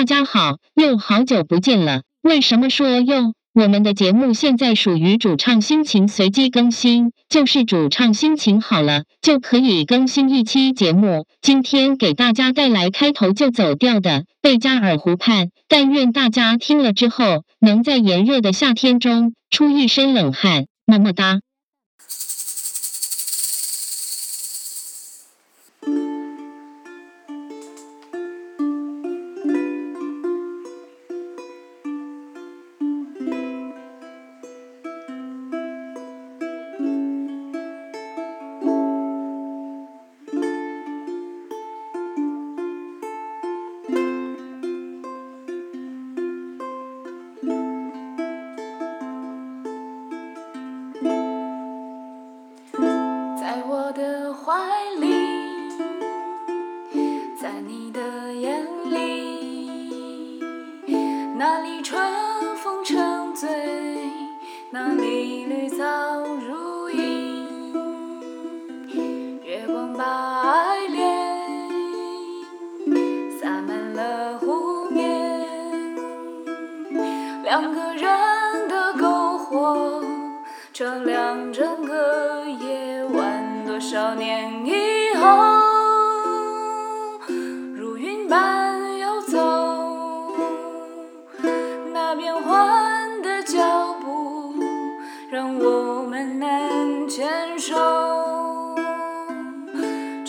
大家好，又好久不见了。为什么说又？我们的节目现在属于主唱心情随机更新，就是主唱心情好了就可以更新一期节目。今天给大家带来开头就走调的《贝加尔湖畔》，但愿大家听了之后，能在炎热的夏天中出一身冷汗。么么哒。春风沉醉，那里绿草如茵，月光把爱恋洒满了湖面，两个人的篝火照亮整个夜晚。多少年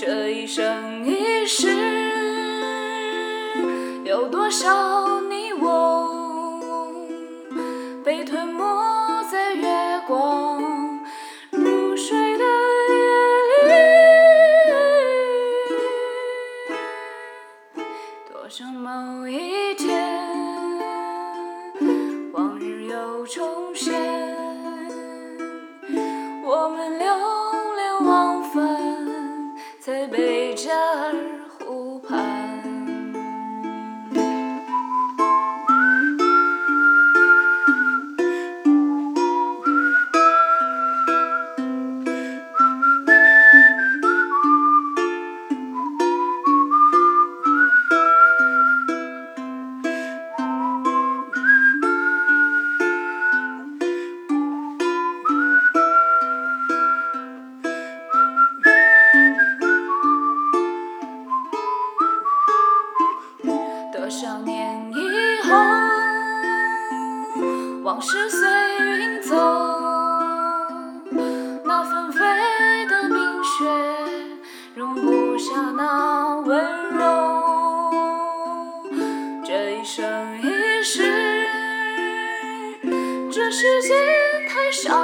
这一生一世，有多少你我被吞没少年以后，往事随云走，那纷飞的冰雪容不下那温柔。这一生一世，这世界太小，